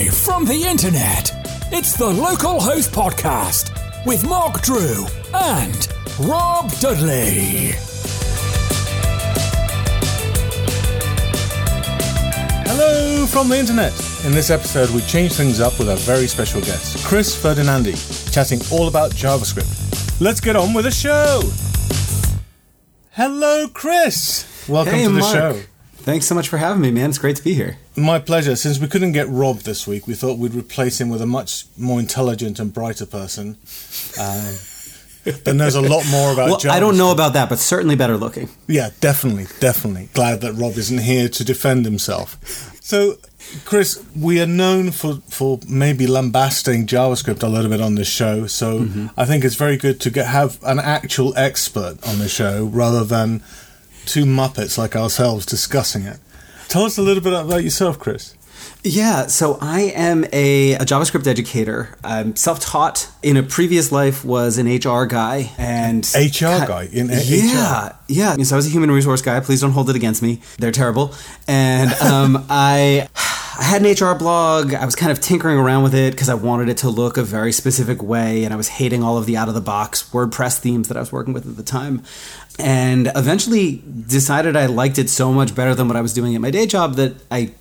Live from the internet, it's the Local Host Podcast with Mark Drew and Rob Dudley. Hello from the internet. In this episode, we change things up with a very special guest, Chris Ferdinandi, chatting all about JavaScript. Let's get on with the show. Hello, Chris. Welcome hey, to the Mark. show. Thanks so much for having me, man. It's great to be here. My pleasure. Since we couldn't get Rob this week, we thought we'd replace him with a much more intelligent and brighter person. Um, that knows a lot more about Well, JavaScript. I don't know about that, but certainly better looking. Yeah, definitely, definitely. Glad that Rob isn't here to defend himself. So, Chris, we are known for, for maybe lambasting JavaScript a little bit on this show. So, I think it's very good to get have an actual expert on the show rather than two muppets like ourselves discussing it. Tell us a little bit about yourself, Chris. Yeah, so I am a, a JavaScript educator. I'm self-taught. In a previous life, was an HR guy and HR guy in a- yeah, yeah. So I was a human resource guy. Please don't hold it against me. They're terrible. And um, I. I had an HR blog. I was kind of tinkering around with it because I wanted it to look a very specific way, and I was hating all of the out of the box WordPress themes that I was working with at the time. And eventually decided I liked it so much better than what I was doing at my day job that I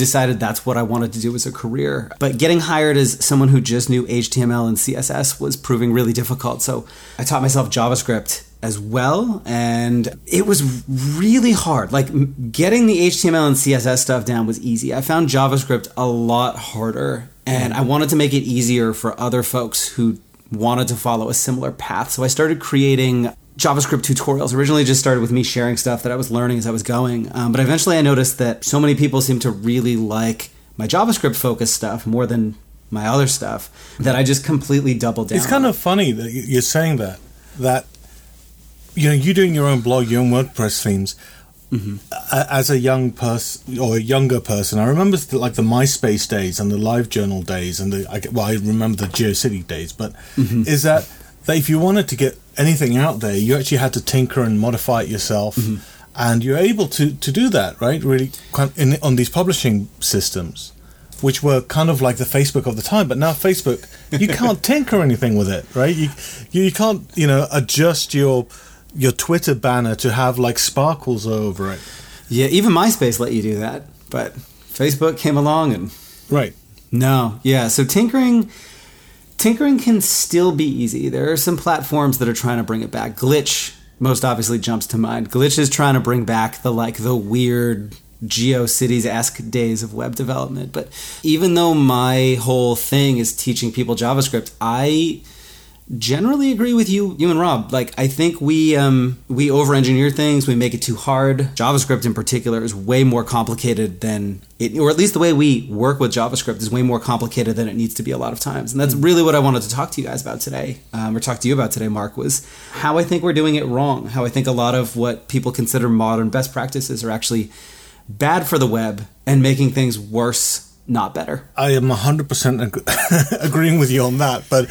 decided that's what I wanted to do as a career. But getting hired as someone who just knew HTML and CSS was proving really difficult. So I taught myself JavaScript as well and it was really hard like getting the html and css stuff down was easy i found javascript a lot harder and i wanted to make it easier for other folks who wanted to follow a similar path so i started creating javascript tutorials originally just started with me sharing stuff that i was learning as i was going um, but eventually i noticed that so many people seem to really like my javascript focused stuff more than my other stuff that i just completely doubled down It's kind on of funny that you're saying that. That you know, you doing your own blog, your own WordPress themes. A- As a young person or a younger person, I remember th- like the MySpace days and the LiveJournal days, and the well, I remember the GeoCity days. But is that that if you wanted to get anything out there, you actually had to tinker and modify it yourself, mm-hmm. and you're able to to do that, right? Really, in, on these publishing systems which were kind of like the Facebook of the time. But now Facebook, you can't tinker anything with it, right? You, you you can't you know adjust your your Twitter banner to have like sparkles over it, Yeah, even MySpace let you do that, but Facebook came along and right? no, yeah. So tinkering, tinkering can still be easy. There are some platforms that are trying to bring it back. Glitch most obviously jumps to mind. Glitch is trying to bring back the like the weird GeoCities esque days of web development. But even though my whole thing is teaching people JavaScript, I generally agree with you you and rob. Like i think we um we over engineer things. We make it too hard. Javascript in particular is way more complicated than it or at least the way we work with javascript is way more complicated than it needs to be a lot of times. And that's really what i wanted to talk to you guys about today um, or talk to you about today mark was how i think we're doing it wrong how i think a lot of what people consider modern best practices are actually bad for the web and making things worse not better I am 100% ag- agreeing with you on that. But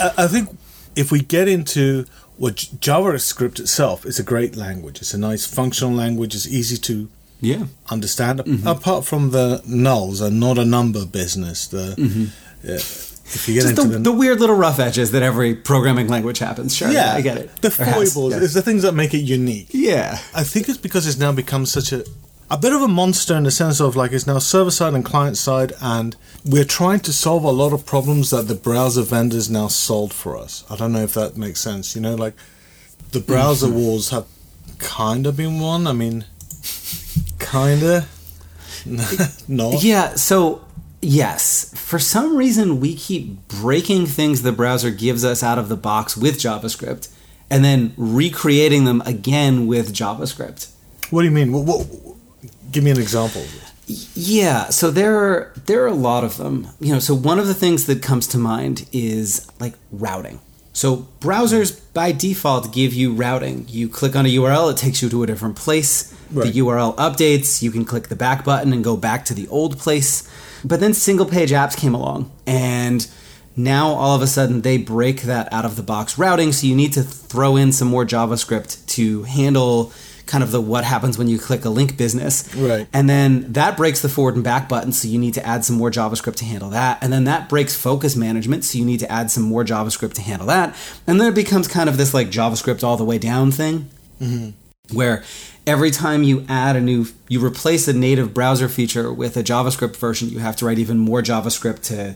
I, I think if we get into what J- JavaScript itself is a great language. It's a nice functional language. It's easy to yeah understand. Mm-hmm. Apart from the nulls are not a number business. The mm-hmm. yeah, if you get just into the, the weird little rough edges that every programming language happens sure yeah, i get it The foibles yeah. is the things that make it unique. Yeah. I think it's because it's now become such a a bit of a monster in the sense of like it's now server side and client side, and we're trying to solve a lot of problems that the browser vendors now solved for us. I don't know if that makes sense. You know, like the browser Mm-hmm. wars have kind of been won. I mean, kind of. no. Yeah, so yes, for some reason we keep breaking things the browser gives us out of the box with JavaScript and then recreating them again with JavaScript. What do you mean? What, what, give me an example. Yeah, so there are there are a lot of them. You know, so one of the things that comes to mind is like routing. So browsers by default give you routing. You click on a URL, it takes you to a different place. Right. The URL updates, you can click the back button and go back to the old place. But then single page apps came along and now all of a sudden they break that out of the box routing, so you need to throw in some more JavaScript to handle kind of the what happens when you click a link business. Right. And then that breaks the forward and back button, so you need to add some more JavaScript to handle that. And then that breaks focus management, so you need to add some more JavaScript to handle that. And then it becomes kind of this like JavaScript all the way down thing, mm-hmm. where every time you add a new, you replace a native browser feature with a JavaScript version, you have to write even more JavaScript to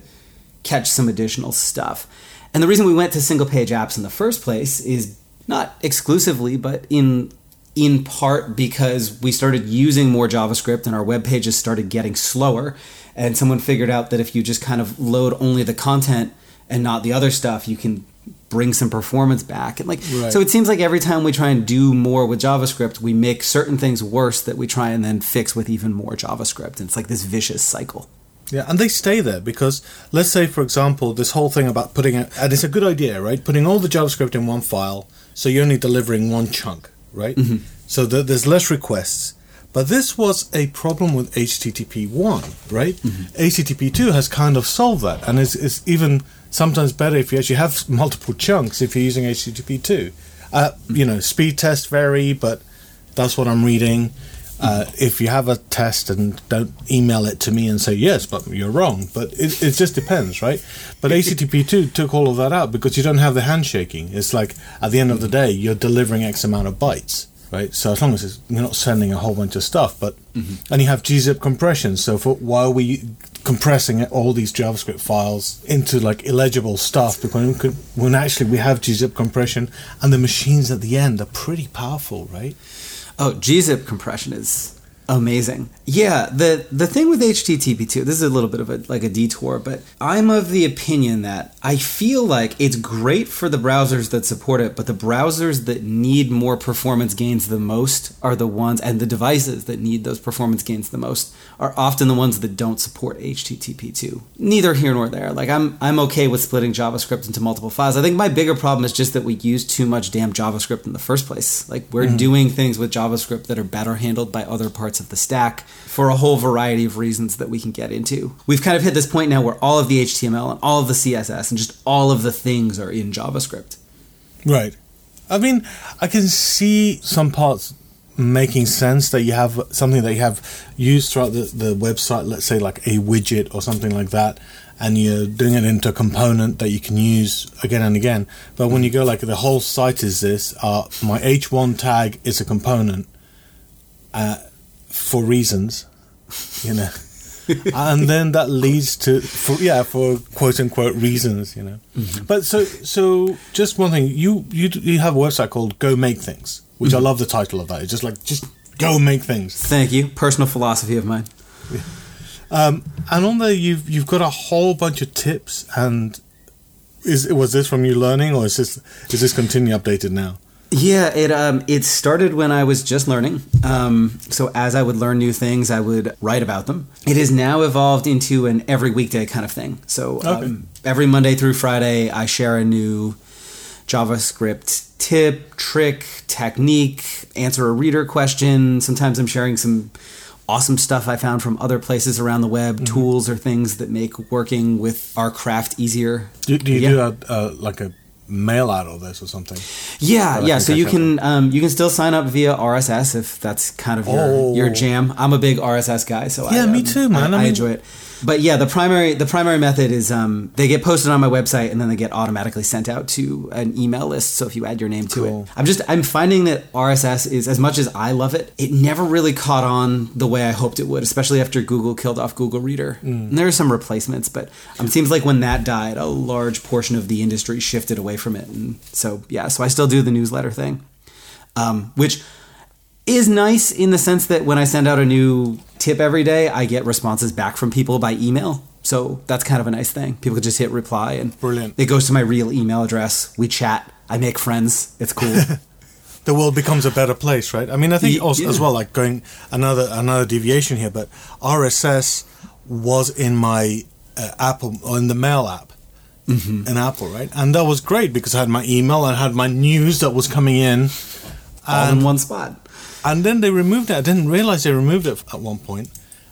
catch some additional stuff. And the reason we went to single page apps in the first place is not exclusively, but in in part because we started using more JavaScript and our web pages started getting slower. And someone figured out that if you just kind of load only the content and not the other stuff, you can bring some performance back. And like Right. so it seems like every time we try and do more with JavaScript, we make certain things worse that we try and then fix with even more JavaScript. And it's like this vicious cycle. Yeah, and they stay there because let's say, for example, this whole thing about putting it, and it's a good idea, right? Putting all the JavaScript in one file, so you're only delivering one chunk, right? Mm-hmm. So that there's less requests. But this was a problem with HTTP 1, right? Mm-hmm. HTTP 2 has kind of solved that, and it's, it's even sometimes better if you actually have multiple chunks if you're using HTTP 2. Uh, mm-hmm. you know, speed tests vary, but that's what I'm reading. Uh, if you have a test and don't email it to me and say yes, but you're wrong. But it, it just depends, right? But HTTP2 took all of that out because you don't have the handshaking. It's like at the end of the day, you're delivering X amount of bytes, right? So as long as it's, you're not sending a whole bunch of stuff, but and you have gzip compression. So for why are we compressing all these JavaScript files into like illegible stuff? Because when actually we have gzip compression and the machines at the end are pretty powerful, right? Oh, gzip compression is amazing. Yeah, the the thing with HTTP2, this is a little bit of a like a detour, but I'm of the opinion that I feel like it's great for the browsers that support it, but the browsers that need more performance gains the most are the ones and the devices that need those performance gains the most are often the ones that don't support HTTP2. Neither here nor there. Like I'm I'm okay with splitting JavaScript into multiple files. I think my bigger problem is just that we use too much damn JavaScript in the first place. Like we're mm-hmm. doing things with JavaScript that are better handled by other parts of the stack for a whole variety of reasons that we can get into. We've kind of hit this point now where all of the HTML and all of the CSS and just all of the things are in JavaScript. Right. I mean, I can see some parts making sense that you have something that you have used throughout the, the website, let's say like a widget or something like that, and you're doing it into a component that you can use again and again. But when you go like the whole site is this, uh, my H1 tag is a component uh, for reasons, you know. and then that leads to for yeah for quote unquote reasons you know but so so just one thing you you you have a website called go make things which i love the title of that it's just like just go make things Thank you. Personal philosophy of mine. um and on there you've you've got a whole bunch of tips and is was this from you learning or is this is this continue updated now Yeah, it um it started when I was just learning. Um, so as I would learn new things, I would write about them. It has now evolved into an every weekday kind of thing. So Okay. um, every Monday through Friday, I share a new JavaScript tip, trick, technique, answer a reader question. Sometimes I'm sharing some awesome stuff I found from other places around the web, Mm-hmm. tools or things that make working with our craft easier. do, do you Yeah. do a, uh, like a mail out of this or something Yeah, yeah. So you can um, you can still sign up via RSS if that's kind of your Oh. your jam. I'm a big RSS guy, so Yeah, I, me um, too, man. I, I I mean- enjoy it. But yeah, the primary the primary method is um, they get posted on my website and then they get automatically sent out to an email list. So if you add your name to Cool. it, I'm just I'm finding that RSS is as much as I love it, it never really caught on the way I hoped it would, especially after Google killed off Google Reader. Mm. And there are some replacements, but um, it seems like when that died, a large portion of the industry shifted away from it. And so yeah, so I still do the newsletter thing, um, which is nice in the sense that when I send out a new tip every day, I get responses back from people by email. So that's kind of a nice thing. People can just hit reply and Brilliant. It goes to my real email address. We chat. I make friends. It's cool. the world becomes a better place, right? I mean, I think also yeah. as well, like going another another deviation here, but RSS was in my uh, Apple or in the Mail app Mm-hmm. in Apple, right? And that was great because I had my email and I had my news that was coming in, all in one spot. And then they removed it. I didn't realize they removed it at one point,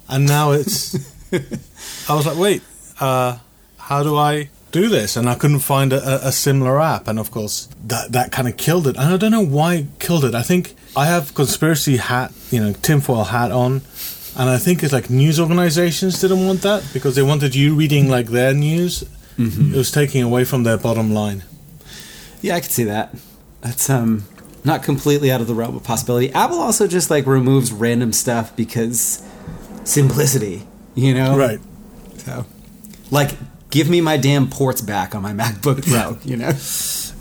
and now it's. I was like, wait, uh, how do I do this? And I couldn't find a, a- similar app, and of course that that kind of killed it. And I don't know why it killed it. I think I have conspiracy hat, you know, tinfoil hat on, and I think it's like news organizations didn't want that because they wanted you reading like their news. Mm-hmm. It was taking away from their bottom line. Yeah, I could see that. That's um not completely out of the realm of possibility. Apple also just like removes random stuff because simplicity, you know? Right. So, like, give me my damn ports back on my MacBook Pro, you know?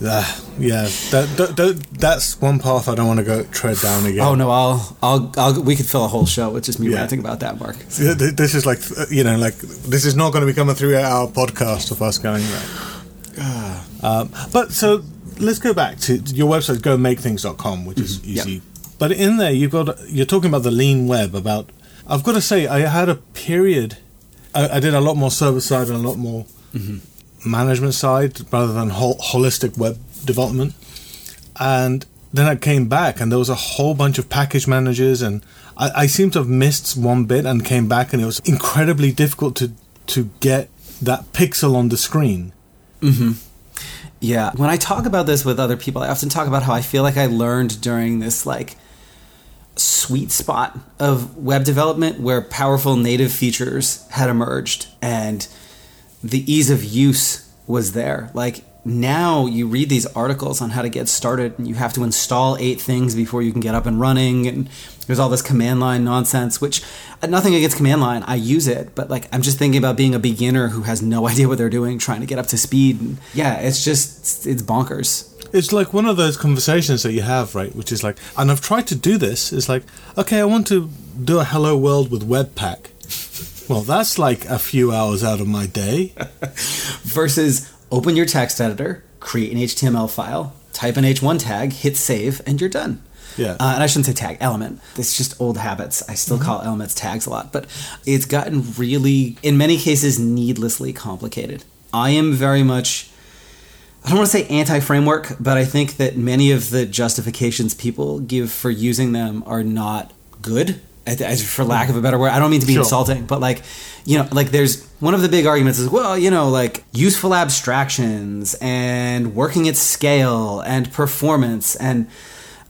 Uh, yeah, that, that, that, that's one path I don't want to go tread down again. Oh no, I'll, I'll, I'll, we could fill a whole show with just me Yeah. ranting about that, Mark. Th- This is like, you know, like this is not going to become a three-hour podcast of us going right. Um, but so let's go back to your website, gomakethings.com, which is Yep. easy. But in there, you've got you're talking about the lean web. About I've got to say, I had a period. I, I did a lot more server side and a lot more mm-hmm. management side rather than whole, holistic web development. And then I came back, and there was a whole bunch of package managers, and I, I seem to have missed one bit and came back, and it was incredibly difficult to to get that pixel on the screen. Mm-hmm. Yeah, when I talk about this with other people, I often talk about how I feel like I learned during this like sweet spot of web development where powerful native features had emerged and the ease of use was there. Like now you read these articles on how to get started and you have to install eight things before you can get up and running and there's all this command line nonsense which uh, nothing against command line i use it but like i'm just thinking about being a beginner who has no idea what they're doing trying to get up to speed and yeah it's just it's bonkers It's like one of those conversations that you have, right? Which is like, and I've tried to do this. It's like, okay, I want to do a hello world with Webpack. Well, that's like a few hours out of my day. versus open your text editor create an html file type an h1 tag hit save and you're done Yeah. Uh, and I shouldn't say tag, element. It's just old habits. I still call elements tags a lot, but it's gotten really, in many cases, needlessly complicated. I am very much, I don't want to say anti framework, but I think that many of the justifications people give for using them are not good. For lack of a better word, I don't mean to be Sure. insulting, but like, you know, like there's one of the big arguments is, well, you know, like useful abstractions and working at scale and performance and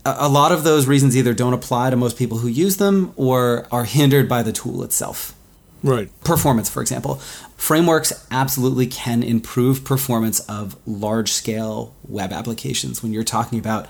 a a lot of those reasons either don't apply to most people who use them or are hindered by the tool itself. Right. Performance, for example. Frameworks absolutely can improve performance of large scale web applications when you're talking about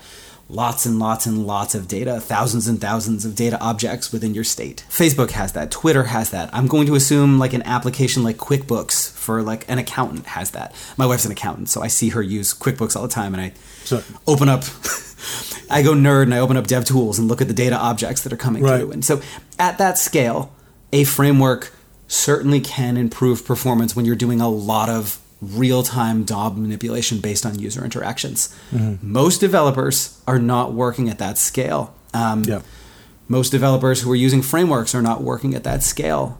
lots and lots and lots of data, thousands and thousands of data objects within your state. Facebook has that, Twitter has that. I'm going to assume like an application like QuickBooks for like an accountant has that. My wife's an accountant, so I see her use QuickBooks all the time and I So- open up I go nerd and I open up DevTools and look at the data objects that are coming Right. through. And so at that scale, a framework certainly can improve performance when you're doing a lot of real-time DOM manipulation based on user interactions. Most developers are not working at that scale. Um, Yeah. most developers who are using frameworks are not working at that scale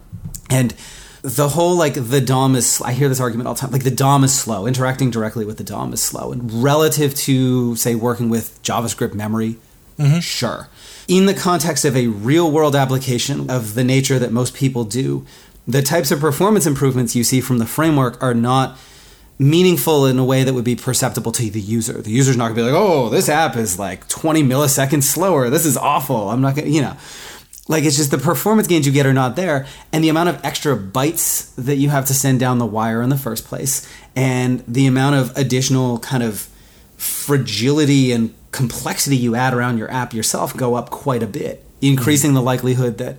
and the whole like the dom is i hear this argument all the time like the dom is slow interacting directly with the dom is slow and relative to say working with javascript memory sure in the context of a real world application of the nature that most people do the types of performance improvements you see from the framework are not meaningful in a way that would be perceptible to the user. The user's not gonna be like, "Oh, this app is like 20 milliseconds slower. This is awful." I'm not gonna, you know, like it's just the performance gains you get are not there, and the amount of extra bytes that you have to send down the wire in the first place, and the amount of additional kind of fragility and complexity you add around your app yourself go up quite a bit, increasing mm-hmm. the likelihood that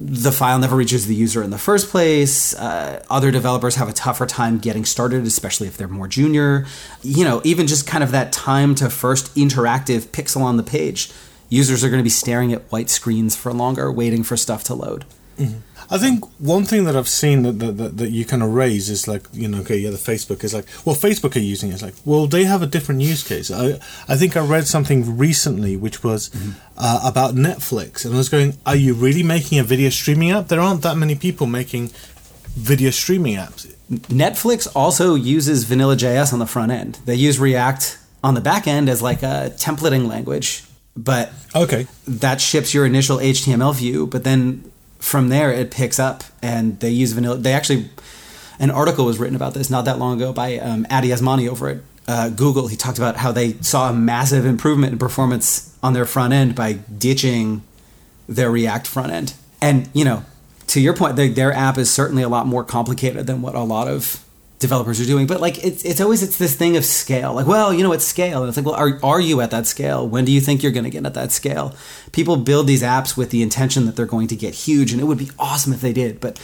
the file never reaches the user in the first place. Uh, other developers have a tougher time getting started, especially if they're more junior. You know, even just kind of that time to first interactive pixel on the page. Users are going to be staring at white screens for longer, waiting for stuff to load. I think one thing that I've seen that, that, that, that you kind of raise is like, you know, okay, yeah, the Facebook is like, well, Facebook are using it. It's like, well, they have a different use case. I, I think I read something recently which was uh, about Netflix, and I was going, are you really making a video streaming app? There aren't that many people making video streaming apps. Netflix also uses vanilla JS on the front end. They use React on the back end as like a templating language, but Okay. that ships your initial HTML view, but then from there it picks up and they use vanilla. They actually, an article was written about this not that long ago by um, Addy Osmani over at uh, Google, he talked about how they saw a massive improvement in performance on their front end by ditching their React front end. And you know, to your point, their, their app is certainly a lot more complicated than what a lot of developers are doing. But like, it's it's always it's this thing of scale. Like, well, you know, it's scale, and it's like, well, are are you at that scale? When do you think you're going to get at that scale? People build these apps with the intention that they're going to get huge, and it would be awesome if they did, but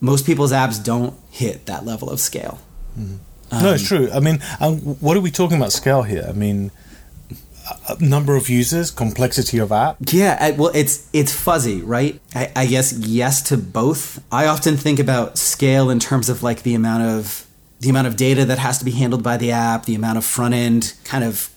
most people's apps don't hit that level of scale. Mm-hmm. Um, no, it's true. I mean, um, what are we talking about scale here? I mean, number of users, complexity of app. Yeah, well, it's it's fuzzy, right? I, I guess yes to both. I often think about scale in terms of like the amount of the amount of data that has to be handled by the app, the amount of front end kind of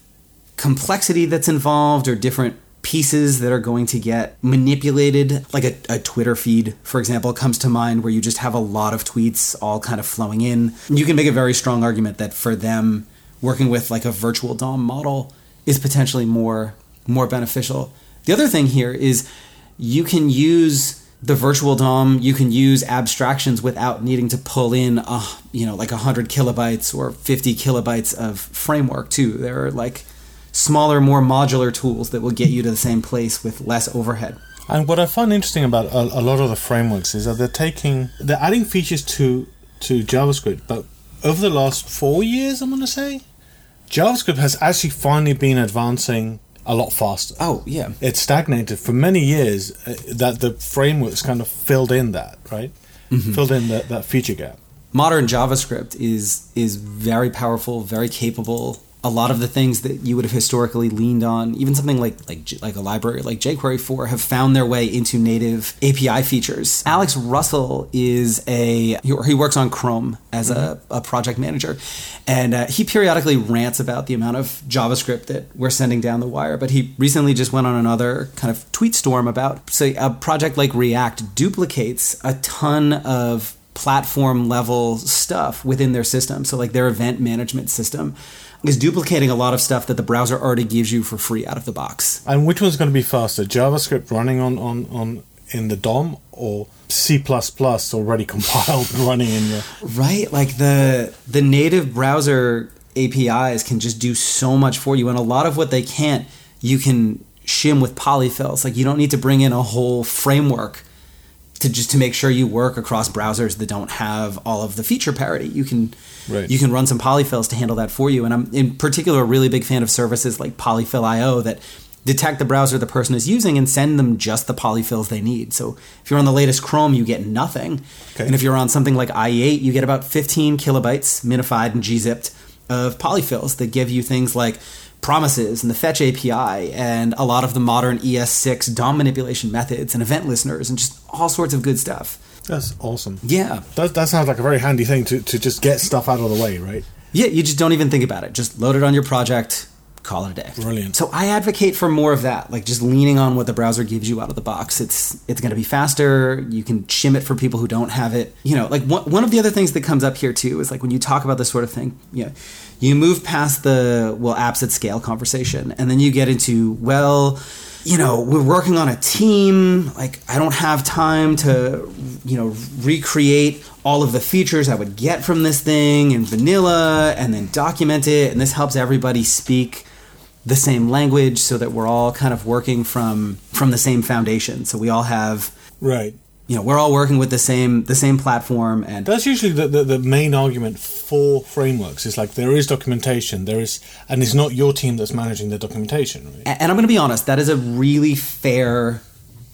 complexity that's involved, or different pieces that are going to get manipulated. Like a, a, Twitter feed, for example, comes to mind where you just have a lot of tweets all kind of flowing in. You can make a very strong argument that for them, working with like a virtual DOM model is potentially more more beneficial. The other thing here is you can use the virtual DOM, you can use abstractions without needing to pull in, a, you know, like 100 kilobytes or 50 kilobytes of framework too. There are like smaller, more modular tools that will get you to the same place with less overhead. And what I find interesting about a, a lot of the frameworks is that they're taking, they're adding features to to JavaScript, but over the last four years, I'm going to say, JavaScript has actually finally been advancing a lot faster. Oh, yeah. It stagnated for many years uh, that the frameworks kind of filled in that, right? Mm-hmm. Filled in that, that feature gap. Modern JavaScript is is very powerful, very capable, a lot of the things that you would have historically leaned on, even something like like like a library like jQuery for, have found their way into native API features. Alex Russell is a he works on Chrome as mm-hmm. a, a, project manager, and uh, he periodically rants about the amount of JavaScript that we're sending down the wire. But he recently just went on another kind of tweet storm about say a project like React duplicates a ton of platform level stuff within their system. So like their event management system is duplicating a lot of stuff that the browser already gives you for free out of the box. And which one's going to be faster, JavaScript running on, on, on in the DOM or C++ already compiled running in your Right, like the the native browser APIs can just do so much for you and a lot of what they can't you can shim with polyfills. Like you don't need to bring in a whole framework to just to make sure you work across browsers that don't have all of the feature parity. You can right. you can run some polyfills to handle that for you. And I'm in particular a really big fan of services like Polyfill.io that detect the browser the person is using and send them just the polyfills they need. So if you're on the latest Chrome, you get nothing. Okay. And if you're on something like IE8, you get about 15 kilobytes minified and gzipped of polyfills that give you things like promises and the fetch API and a lot of the modern ES6 DOM manipulation methods and event listeners and just all sorts of good stuff. That's awesome. Yeah. That, that sounds like a very handy thing to, to just get stuff out of the way, right? Yeah, you just don't even think about it. Just load it on your project, call it a day. Brilliant. So I advocate for more of that, like just leaning on what the browser gives you out of the box. It's it's going to be faster. You can shim it for people who don't have it. You know, like one, one of the other things that comes up here too is like when you talk about this sort of thing, you know, you move past the well apps at scale conversation and then you get into well you know we're working on a team. Like i don't have time to you know recreate all of the features i would get from this thing in vanilla and then document it. And this helps everybody speak the same language so that we're all kind of working from from the same foundation. So we all have right you know we're all working with the same the same platform and that's usually the, the, the, main argument for frameworks is like there is documentation there is and it's not your team that's managing the documentation right? and i'm going to be honest that is a really fair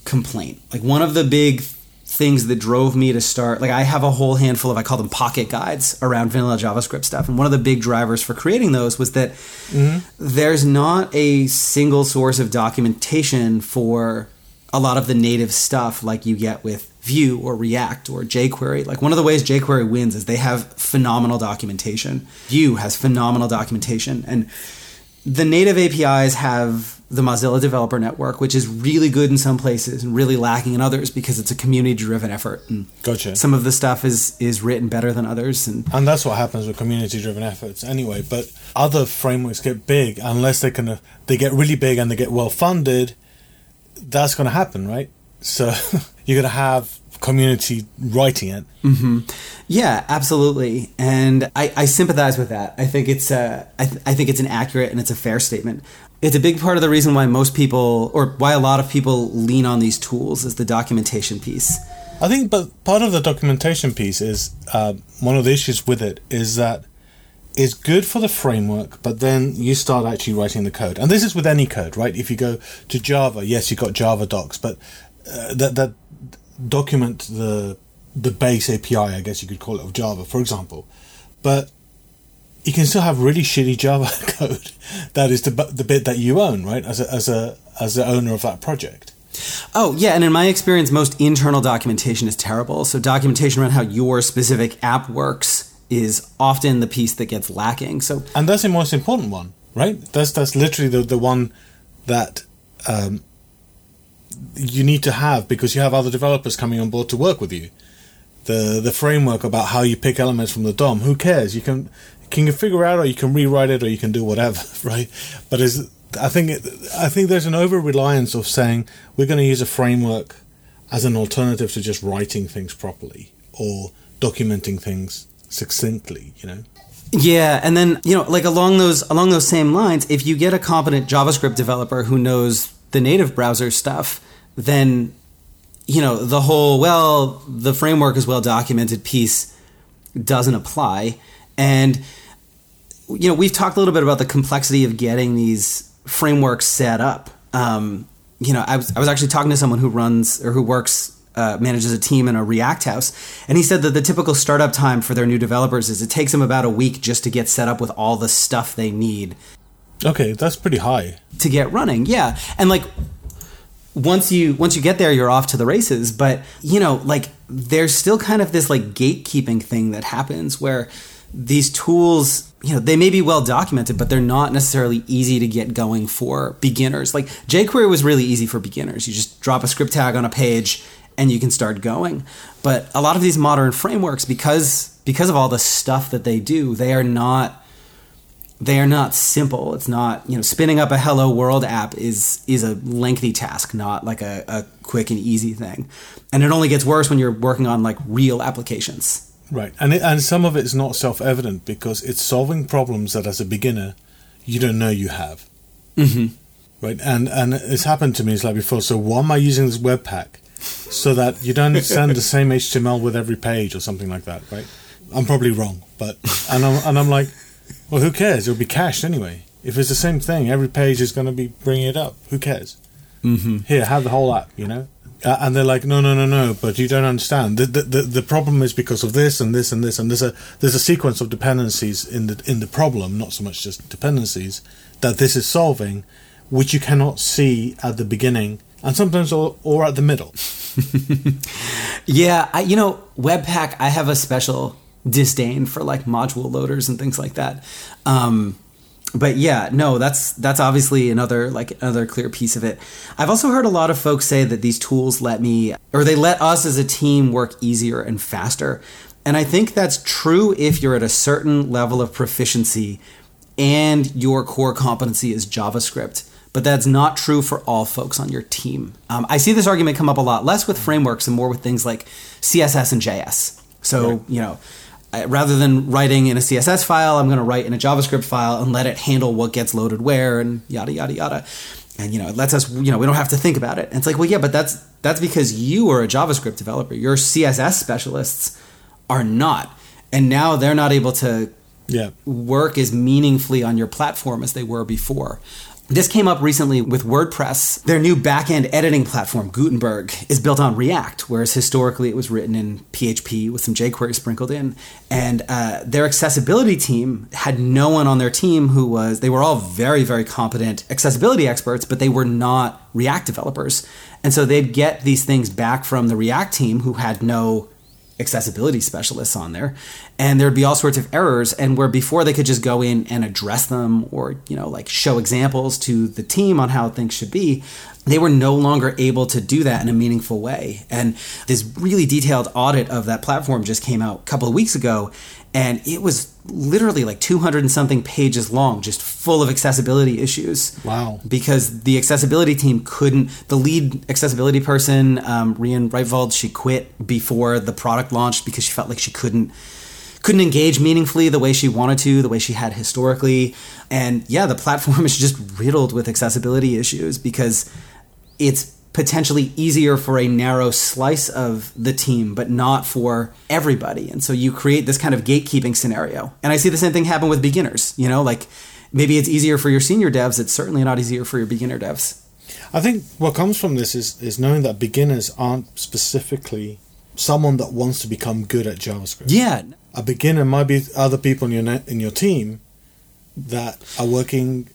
complaint like one of the big things that drove me to start like i have a whole handful of i call them pocket guides around vanilla javascript stuff and one of the big drivers for creating those was that mm-hmm. there's not a single source of documentation for a lot of the native stuff like you get with Vue or React or jQuery. Like one of the ways jQuery wins is they have phenomenal documentation. Vue has phenomenal documentation and the native APIs have the Mozilla Developer Network, which is really good in some places and really lacking in others because it's a community-driven effort. And gotcha. Some of the stuff is is written better than others, and and that's what happens with community-driven efforts anyway. But other frameworks get big unless they can uh, they get really big and they get well funded that's going to happen, right? So you're going to have community writing it. Mm-hmm. Yeah, absolutely, and I, I sympathize with that. I think it's a, I, th- I think it's an accurate and it's a fair statement. It's a big part of the reason why most people, or why a lot of people, lean on these tools is the documentation piece. I think, but part of the documentation piece is uh, one of the issues with it is that it's good for the framework, but then you start actually writing the code, and this is with any code, right? If you go to Java, yes, you've got Java docs, but uh, that that document the the base API, I guess you could call it, of Java, for example. But you can still have really shitty Java code that is the, the bit that you own, right? As a, as a as the owner of that project. Oh, yeah, and in my experience, most internal documentation is terrible. So, documentation around how your specific app works is often the piece that gets lacking. So, and that's the most important one, right? That's that's literally the the one that um, you need to have because you have other developers coming on board to work with you. The the framework about how you pick elements from the DOM, who cares? You can can you figure out, or you can rewrite it, or you can do whatever, right? But is I think it, I think there's an over reliance of saying we're going to use a framework as an alternative to just writing things properly or documenting things succinctly. You know. Yeah, and then you know, like along those along those same lines, if you get a competent JavaScript developer who knows the native browser stuff, then you know the whole well, the framework is well documented piece doesn't apply, and you know we've talked a little bit about the complexity of getting these frameworks set up. Um, you know, I was I was actually talking to someone who runs or who works uh, manages a team in a React house, and he said that the typical startup time for their new developers is it takes them about a week just to get set up with all the stuff they need. Okay, that's pretty high to get running. Yeah, and like once you once you get there, you're off to the races. But you know, like there's still kind of this like gatekeeping thing that happens where these tools you know they may be well documented but they're not necessarily easy to get going for beginners like jquery was really easy for beginners you just drop a script tag on a page and you can start going but a lot of these modern frameworks because because of all the stuff that they do they are not they are not simple it's not you know spinning up a hello world app is is a lengthy task not like a, a quick and easy thing and it only gets worse when you're working on like real applications Right, and it, and some of it is not self evident because it's solving problems that as a beginner you don't know you have. Mm-hmm. Right, and and it's happened to me. It's like before. So why am I using this Webpack? So that you don't send the same HTML with every page or something like that, right? I'm probably wrong, but and I'm and I'm like, well, who cares? It'll be cached anyway. If it's the same thing, every page is going to be bringing it up. Who cares? Mm-hmm. Here, have the whole app. You know. Uh, and they're like, no, no, no, no, but you don't understand. The, the, the, the, problem is because of this and this and this, and there's a there's a sequence of dependencies in the in the problem, not so much just dependencies, that this is solving, which you cannot see at the beginning, and sometimes or, or at the middle. yeah, I, you know, Webpack, I have a special disdain for like module loaders and things like that. Um, but yeah, no, that's that's obviously another like another clear piece of it. I've also heard a lot of folks say that these tools let me or they let us as a team work easier and faster. And I think that's true if you're at a certain level of proficiency and your core competency is JavaScript. But that's not true for all folks on your team. Um, I see this argument come up a lot less with frameworks and more with things like CSS and JS. So, right. you know, rather than writing in a CSS file, I'm going to write in a JavaScript file and let it handle what gets loaded where and yada yada yada. And you know, it lets us, you know, we don't have to think about it. And it's like, well, yeah, but that's that's because you are a JavaScript developer. Your CSS specialists are not, and now they're not able to yeah. work as meaningfully on your platform as they were before. This came up recently with WordPress. Their new backend editing platform, Gutenberg, is built on React, whereas historically it was written in PHP with some jQuery sprinkled in. And uh, their accessibility team had no one on their team who was, they were all very, very competent accessibility experts, but they were not React developers. And so they'd get these things back from the React team who had no accessibility specialists on there and there'd be all sorts of errors and where before they could just go in and address them or you know like show examples to the team on how things should be they were no longer able to do that in a meaningful way. And this really detailed audit of that platform just came out a couple of weeks ago, and it was literally like 200 and something pages long, just full of accessibility issues. Wow. Because the accessibility team couldn't, the lead accessibility person, um, Rian Rietveld, she quit before the product launched because she felt like she couldn't couldn't engage meaningfully the way she wanted to, the way she had historically. And yeah, the platform is just riddled with accessibility issues because it's potentially easier for a narrow slice of the team, but not for everybody. And so you create this kind of gatekeeping scenario. And I see the same thing happen with beginners. You know, like maybe it's easier for your senior devs, it's certainly not easier for your beginner devs. I think what comes from this is, is knowing that beginners aren't specifically someone that wants to become good at JavaScript. Yeah. A beginner might be other people in your in your team that are working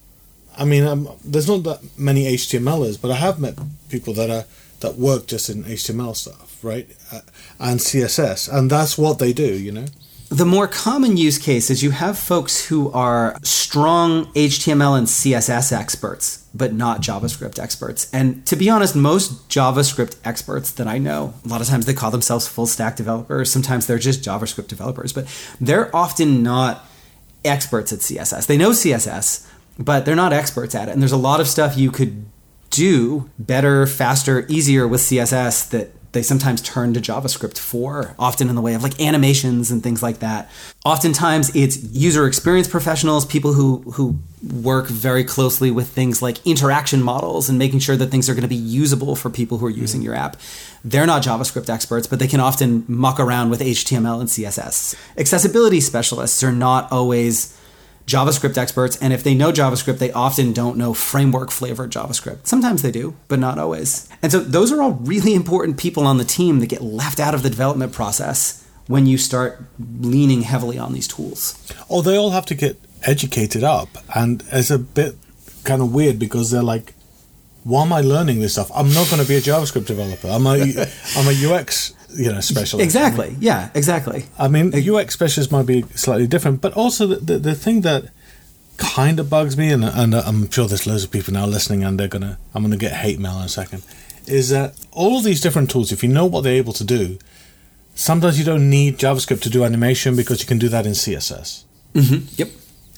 I mean, um, there's not that many HTMLers, but I have met people that are that work just in HTML stuff, right, uh, and CSS, and that's what they do, you know. The more common use case is you have folks who are strong HTML and CSS experts, but not JavaScript experts. And to be honest, most JavaScript experts that I know, a lot of times they call themselves full stack developers. Sometimes they're just JavaScript developers, but they're often not experts at CSS. They know CSS, but they're not experts at it. And there's a lot of stuff you could do better, faster, easier with CSS that they sometimes turn to JavaScript for, often in the way of like animations and things like that. Oftentimes it's user experience professionals, people who who work very closely with things like interaction models and making sure that things are going to be usable for people who are using mm-hmm. your app. They're not JavaScript experts, but they can often muck around with HTML and CSS. Accessibility specialists are not always JavaScript experts, and if they know JavaScript, they often don't know framework flavored JavaScript. Sometimes they do, but not always. And so those are all really important people on the team that get left out of the development process when you start leaning heavily on these tools. Oh, they all have to get educated up, and it's a bit kind of weird because they're like, why am I learning this stuff? I'm not going to be a JavaScript developer. I'm a I'm a UX you know specialist. Exactly. I mean, yeah. Exactly. I mean, UX specialists might be slightly different, but also the the, the thing that kind of bugs me, and, and I'm sure there's loads of people now listening, and they're gonna I'm gonna get hate mail in a second. Is that all of these different tools? If you know what they're able to do, sometimes you don't need JavaScript to do animation because you can do that in CSS. Mm-hmm. Yep.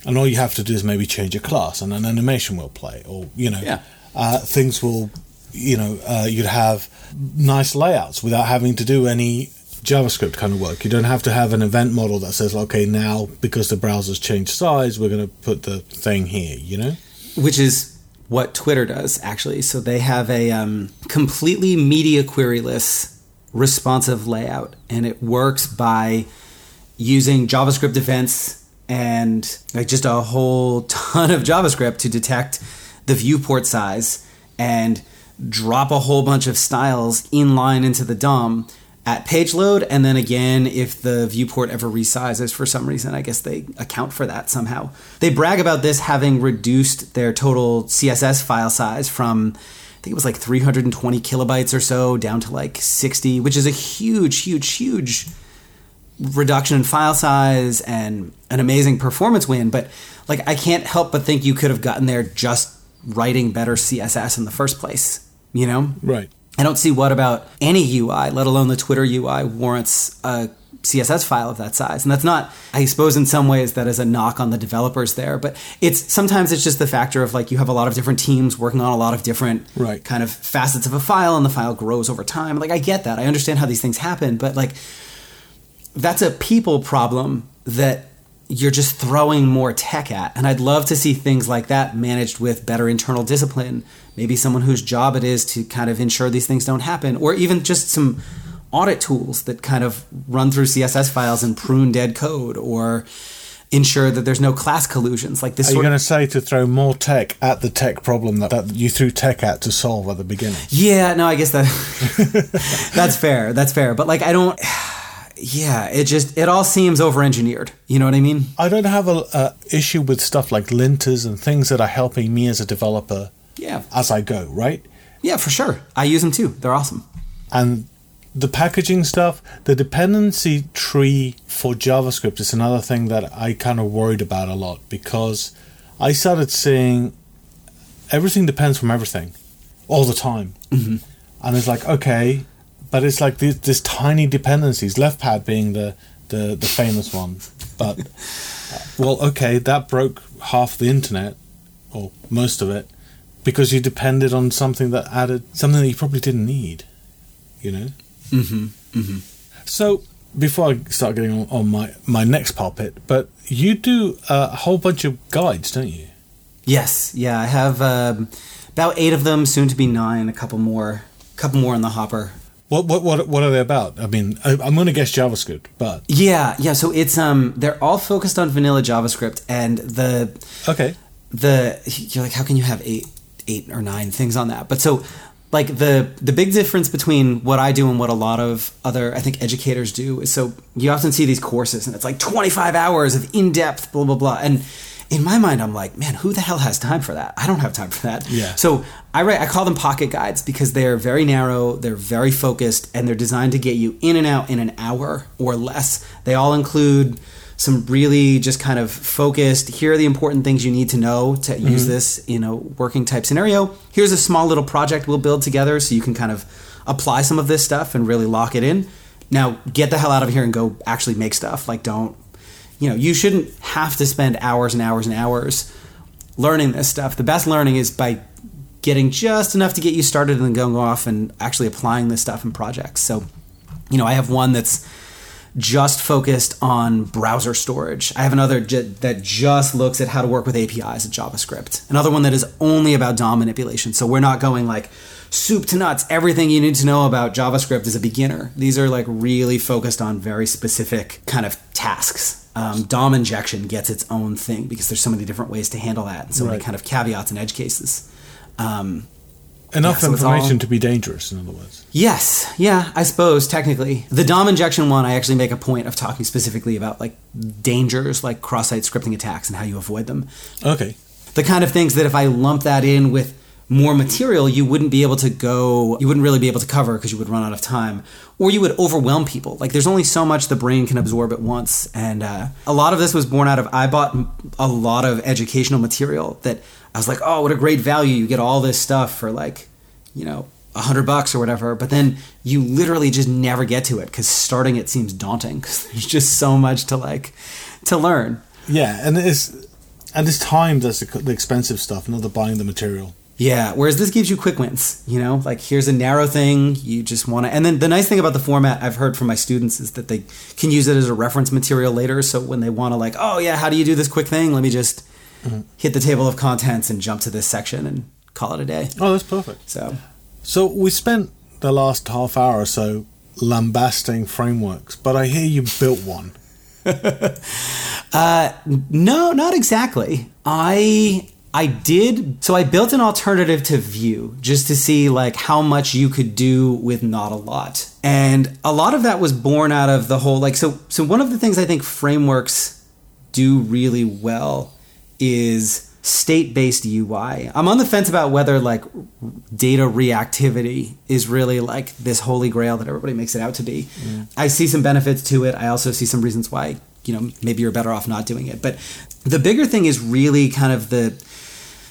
And all you have to do is maybe change a class, and an animation will play, or you know, yeah. uh, things will you know, uh, you'd have nice layouts without having to do any JavaScript kind of work. You don't have to have an event model that says, okay, now because the browser's changed size, we're going to put the thing here, you know? Which is what Twitter does, actually. So they have a um, completely media queryless responsive layout, and it works by using JavaScript events and like just a whole ton of JavaScript to detect the viewport size and drop a whole bunch of styles inline into the DOM at page load, and then again, if the viewport ever resizes for some reason, I guess they account for that somehow. They brag about this having reduced their total CSS file size from, I think it was like 320 kilobytes or so, down to like 60, which is a huge, huge, huge reduction in file size and an amazing performance win. But like, I can't help but think you could have gotten there just writing better CSS in the first place you know? Right. I don't see what about any UI, let alone the Twitter UI, warrants a CSS file of that size. And that's not, I suppose, in some ways, that is a knock on the developers there. But it's sometimes it's just the factor of like you have a lot of different teams working on a lot of different right. kind of facets of a file, and the file grows over time. Like I get that, I understand how these things happen, but like that's a people problem that you're just throwing more tech at. And I'd love to see things like that managed with better internal discipline. Maybe someone whose job it is to kind of ensure these things don't happen, or even just some audit tools that kind of run through CSS files and prune dead code, or ensure that there's no class collusions like this. Are you going to say to throw more tech at the tech problem that, that you threw tech at to solve at the beginning? Yeah, no, I guess that that's fair. That's fair. But like, I don't yeah, it just it all seems over engineered. You know what I mean? I don't have a, a, issue with stuff like linters and things that are helping me as a developer. Yeah, as I go, right? Yeah, for sure. I use them too. They're awesome. And the packaging stuff, the dependency tree for JavaScript is another thing that I kind of worried about a lot because I started seeing everything depends from everything. all the time. Mm-hmm. And it's like, okay, but it's like these, these tiny dependencies, LeftPad being the, the, the famous one. But, uh, well, okay, that broke half the internet, or most of it, because you depended on something that added something that you probably didn't need, you know? Mm-hmm. Mm-hmm. So, before I start getting on, on my, my next pulpit, but you do a whole bunch of guides, don't you? Yes, yeah, I have um, about eight of them, soon to be nine. A couple more, a couple more in the hopper. What what what what are they about? I mean, I, am going to guess JavaScript, but yeah, yeah. So it's um, they're all focused on vanilla JavaScript, and the okay, the you're like, how can you have eight, eight or nine things on that? But so like the the big difference between what I do and what a lot of other I think educators do is so you often see these courses and it's like 25 hours of in-depth blah blah blah. And in my mind I'm like man who the hell has time for that? I don't have time for that. Yeah. So I write I call them pocket guides because they're very narrow they're very focused and they're designed to get you in and out in an hour or less. They all include some really just kind of focused here are the important things you need to know to mm-hmm. use this in a working type scenario. Here's a small little project we'll build together so you can kind of apply some of this stuff and really lock it in. Now get the hell out of here and go actually make stuff. Like don't you know you shouldn't have to spend hours and hours and hours learning this stuff. The best learning is by getting just enough to get you started and then going off and actually applying this stuff in projects. So you know i have one that's just focused on browser storage. I have another j- that just looks at how to work with APIs in JavaScript. Another one that is only about DOM manipulation. So we're not going like soup to nuts, everything you need to know about JavaScript as a beginner. These are like really focused on very specific kind of tasks. Um, DOM injection gets its own thing because there's so many different ways to handle that and so right. many kind of caveats and edge cases. Um, Enough yeah, so information all... to be dangerous, in other words. Yes, yeah, I suppose technically. The DOM injection one, I actually make a point of talking specifically about like dangers, like cross-site scripting attacks, and how you avoid them. Okay. The kind of things that if I lump that in with more material, you wouldn't be able to go, you wouldn't really be able to cover because you would run out of time, or you would overwhelm people. Like there's only so much the brain can absorb at once, and uh, a lot of this was born out of I bought a lot of educational material that I was like, oh, what a great value! You get all this stuff for like, you know, a hundred bucks or whatever. But then you literally just never get to it because starting it seems daunting because there's just so much to like to learn. Yeah, and it's and it's time that's the, the expensive stuff, not the buying the material. Yeah, whereas this gives you quick wins, you know, like here's a narrow thing, you just want to. And then the nice thing about the format I've heard from my students is that they can use it as a reference material later. So when they want to, like, oh, yeah, how do you do this quick thing? Let me just mm-hmm. hit the table of contents and jump to this section and call it a day. Oh, that's perfect. So, so we spent the last half hour or so lambasting frameworks, but I hear you built one. uh, no, not exactly. I I did so I built an alternative to Vue just to see like how much you could do with not a lot. And a lot of that was born out of the whole like so so one of the things I think frameworks do really well is state-based UI. I'm on the fence about whether like data reactivity is really like this holy grail that everybody makes it out to be. Mm. I see some benefits to it. I also see some reasons why, you know, maybe you're better off not doing it. But the bigger thing is really kind of the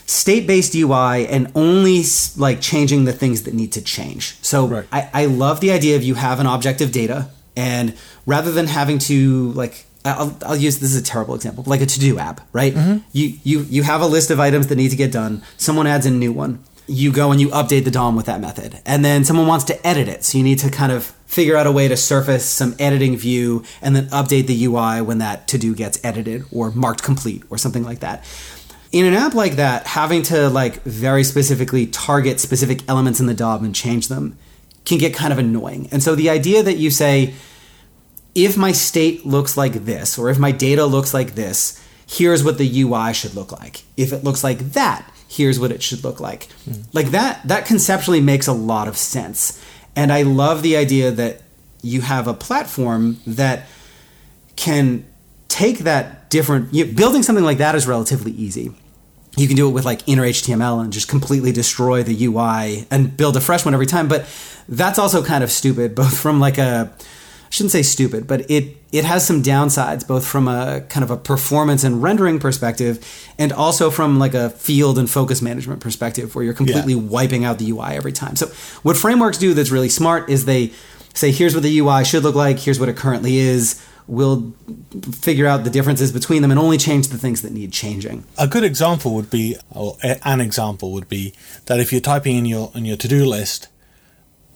state-based UI and only like changing the things that need to change. So right. I, I love the idea of you have an object of data and rather than having to like I'll, I'll use this is a terrible example, like a to-do app, right? Mm-hmm. You you you have a list of items that need to get done. Someone adds a new one. You go and you update the DOM with that method, and then someone wants to edit it. So you need to kind of figure out a way to surface some editing view and then update the UI when that to-do gets edited or marked complete or something like that. In an app like that, having to like very specifically target specific elements in the DOM and change them can get kind of annoying. And so the idea that you say if my state looks like this, or if my data looks like this, here's what the UI should look like. If it looks like that, here's what it should look like. Mm. Like that, that conceptually makes a lot of sense. And I love the idea that you have a platform that can take that different, you know, building something like that is relatively easy. You can do it with like inner HTML and just completely destroy the UI and build a fresh one every time. But that's also kind of stupid, both from like a shouldn't say stupid, but it it has some downsides, both from a kind of a performance and rendering perspective, and also from like a field and focus management perspective, where you're completely Yeah. wiping out the UI every time. So what frameworks do that's really smart is they say, here's what the UI should look like, here's what it currently is. We'll figure out the differences between them and only change the things that need changing. A good example would be, or an example would be that if you're typing in your in your to do list,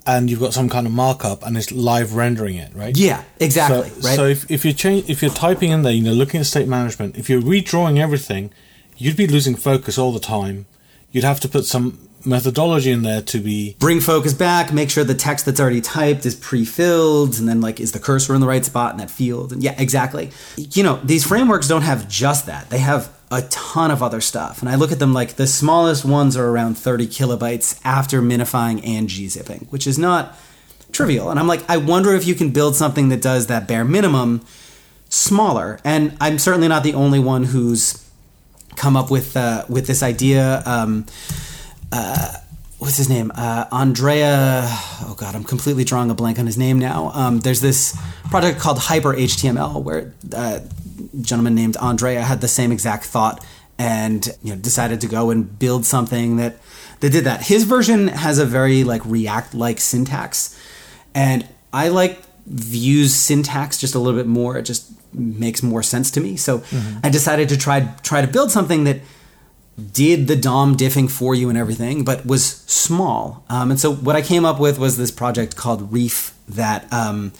and you've got some kind of markup and it's live rendering it, right? Yeah, exactly. So, right. so if, if you change if you're typing in there, you know, looking at state management, if you're redrawing everything, you'd be losing focus all the time. You'd have to put some methodology in there to be bring focus back, make sure the text that's already typed is pre-filled, and then like is the cursor in the right spot in that field? And yeah, exactly. You know, these frameworks don't have just that. They have a ton of other stuff. And I look at them like the smallest ones are around 30 kilobytes after minifying and gzipping, which is not trivial. And I'm like, I wonder if you can build something that does that bare minimum smaller. And I'm certainly not the only one who's come up with uh, with this idea. Um, uh, what's his name? Uh, Andrea. Oh God, I'm completely drawing a blank on his name now. Um, there's this project called Hyper HTML where uh, a gentleman named Andrea had the same exact thought and you know decided to go and build something that that did that. His version has a very like React like syntax, and I like Vue's syntax just a little bit more. It just makes more sense to me. So I decided to try try to build something that did the DOM diffing for you and everything, but was small. Um, and so what I came up with was this project called Reef that um,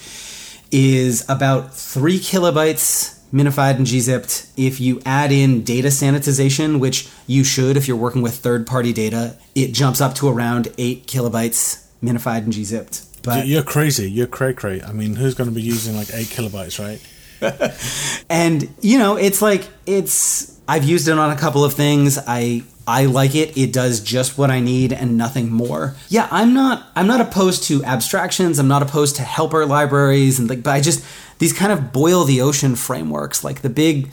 is about three kilobytes minified and gzipped. If you add in data sanitization, which you should if you're working with third-party data, it jumps up to around eight kilobytes minified and gzipped. But you're crazy. You're cray cray. I mean, who's going to be using like eight kilobytes, right? and you know it's like it's i've used it on a couple of things. I i like it. It does just what i need and nothing more. Yeah i'm not i'm not opposed to abstractions. I'm not opposed to helper libraries and like but i just these kind of boil the ocean frameworks like the big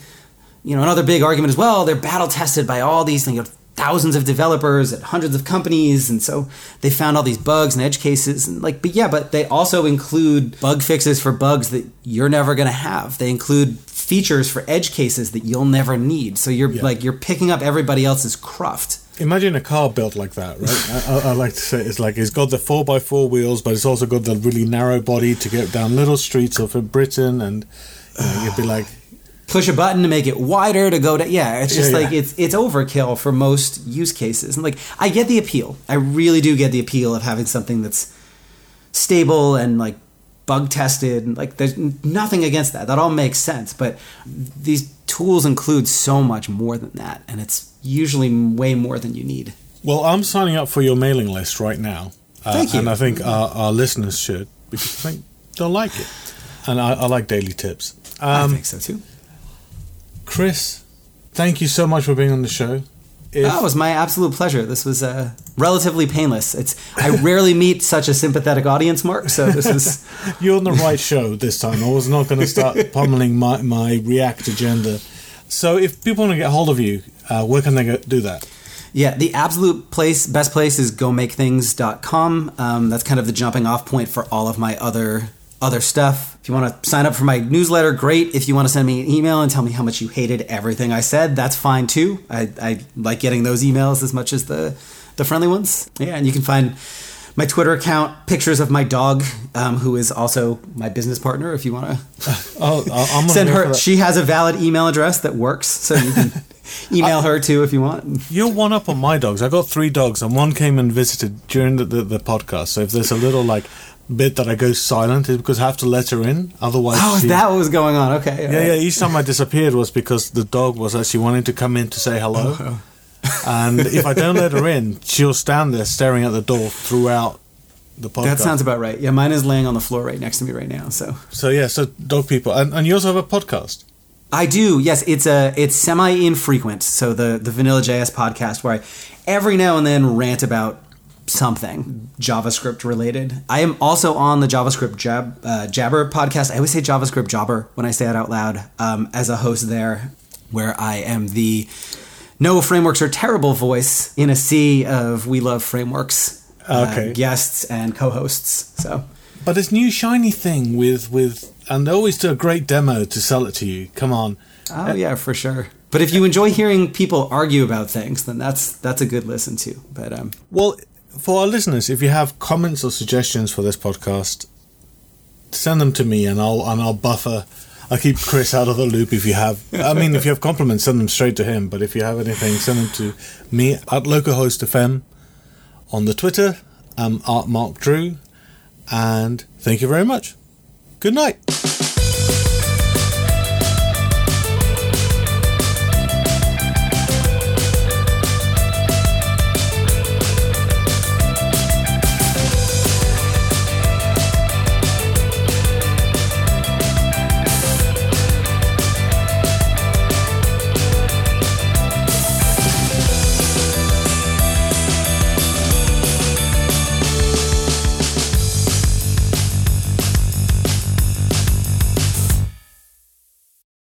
you know another big argument as well they're battle tested by all these you know, thousands of developers at hundreds of companies and so they found all these bugs and edge cases and like but yeah but they also include bug fixes for bugs that you're never going to have. They include features for edge cases that you'll never need so you're Yeah. like you're picking up everybody else's cruft Imagine a car built like that, right? I, I, like to say it's like it's got the four x four wheels, but it's also got the really narrow body to get down little streets of Britain, and you know, you'd be like, push a button to make it wider to go to yeah it's just Yeah, like yeah. it's it's overkill for most use cases and like i get the appeal i really do get the appeal of having something that's stable and like bug tested like there's nothing against that that all makes sense but these tools include so much more than that and it's usually way more than you need "Well, I'm signing up for your mailing list right now." Uh, Thank you. And I think our, our listeners should because I think they'll like it, and I, I like daily tips. i Um, think so too Chris, thank you so much for being on the show. If, Oh, it was my absolute pleasure. This was uh, relatively painless. It's I rarely meet such a sympathetic audience, Mark. So this was You're on the right show this time. I was not going to start pummeling my, my React agenda. So, if people want to get hold of you, uh, where can they go, do that? Yeah, the absolute place, best place is gomakethings.com. Um, that's kind of the jumping off point for all of my other other stuff. If you want to sign up for my newsletter, great. If you want to send me an email and tell me how much you hated everything I said, that's fine too. I, I like getting those emails as much as the the friendly ones. Yeah, and you can find my Twitter account, pictures of my dog, um, who is also my business partner. If you want to Oh, I- I'm send her, she has a valid email address that works, so you can email her too if you want. You're one up on my dogs. I got three dogs, and one came and visited during the, the, the podcast. So if there's a little like bit that I go silent, is because I have to let her in. Otherwise, Oh, she- that was going on? Okay. Yeah, yeah. Each time I disappeared was because the dog was actually wanting to come in to say hello. Oh, oh. and if I don't let her in, she'll stand there staring at the door throughout the podcast. That sounds about right. Yeah, mine is laying on the floor right next to me right now. So So yeah, so dog people, and, and you also have a podcast. I do. Yes, it's a it's semi infrequent. So the the Vanilla JS podcast where I every now and then rant about something JavaScript related. I am also on the JavaScript Jab, uh, Jabber podcast. I always say JavaScript Jobber when I say it out loud um, as a host there, where I am the no frameworks are terrible voice in a sea of we love frameworks uh, Okay. guests and co-hosts. So but this new shiny thing with with and they always do a great demo to sell it to you. Come on. Oh yeah, for sure. But if you enjoy hearing people argue about things, then that's that's a good listen to. But um, Well, for our listeners, if you have comments or suggestions for this podcast, send them to me and I'll and I'll buffer. I'll keep Chris out of the loop if you have. I mean, if you have compliments, send them straight to him. But if you have anything, send them to me at localhostfm on the Twitter. I'm Art Mark Drew, and thank you very much. Good night.